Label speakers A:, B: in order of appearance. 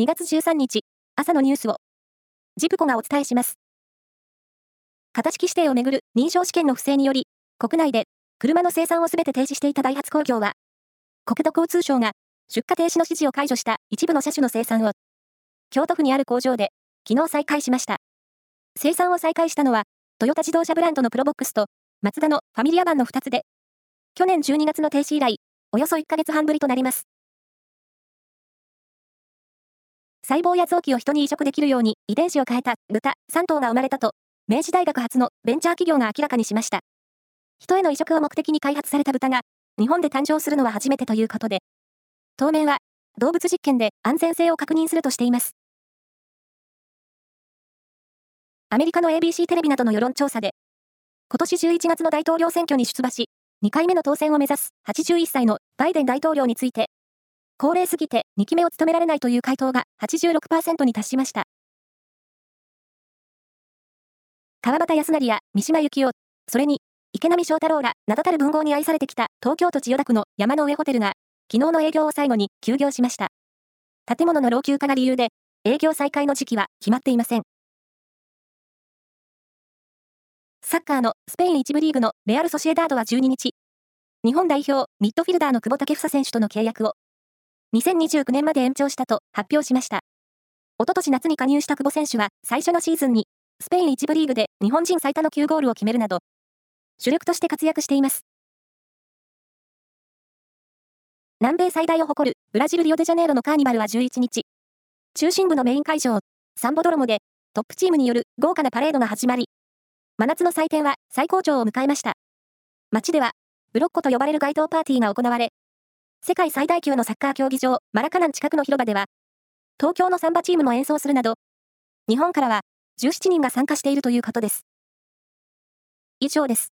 A: 2月13日、朝のニュースを、ジプコがお伝えします。型式指定をめぐる認証試験の不正により、国内で車の生産をすべて停止していたダイハツ工業は、国土交通省が出荷停止の指示を解除した一部の車種の生産を、京都府にある工場で昨日再開しました。生産を再開したのは、トヨタ自動車ブランドのプロボックスと、マツダのファミリア版の2つで、去年12月の停止以来、およそ1ヶ月半ぶりとなります。細胞や臓器を人に移植できるように遺伝子を変えた豚3頭が生まれたと、明治大学発のベンチャー企業が明らかにしました。人への移植を目的に開発された豚が、日本で誕生するのは初めてということで、当面は動物実験で安全性を確認するとしています。アメリカの ABC テレビなどの世論調査で、今年11月の大統領選挙に出馬し、2回目の当選を目指す81歳のバイデン大統領について、高齢すぎて2期目を務められないという回答が86%に達しました。川端康成や三島由紀夫、それに池波正太郎ら名だたる文豪に愛されてきた東京都千代田区の山の上ホテルが昨日の営業を最後に休業しました。建物の老朽化が理由で営業再開の時期は決まっていません。サッカーのスペイン1部リーグのレアル・ソシエダードは12日、日本代表ミッドフィルダーの久保建英選手との契約を2029年まで延長したと発表しました。おととし夏に加入した久保選手は最初のシーズンにスペイン1部リーグで日本人最多の9ゴールを決めるなど、主力として活躍しています。南米最大を誇るブラジル・リオデジャネイロのカーニバルは11日、中心部のメイン会場、サンボドロモでトップチームによる豪華なパレードが始まり、真夏の祭典は最高潮を迎えました。街では、ブロッコと呼ばれる街頭パーティーが行われ、世界最大級のサッカー競技場、マラカナン近くの広場では、東京のサンバチームも演奏するなど、日本からは17人が参加しているということです。以上です。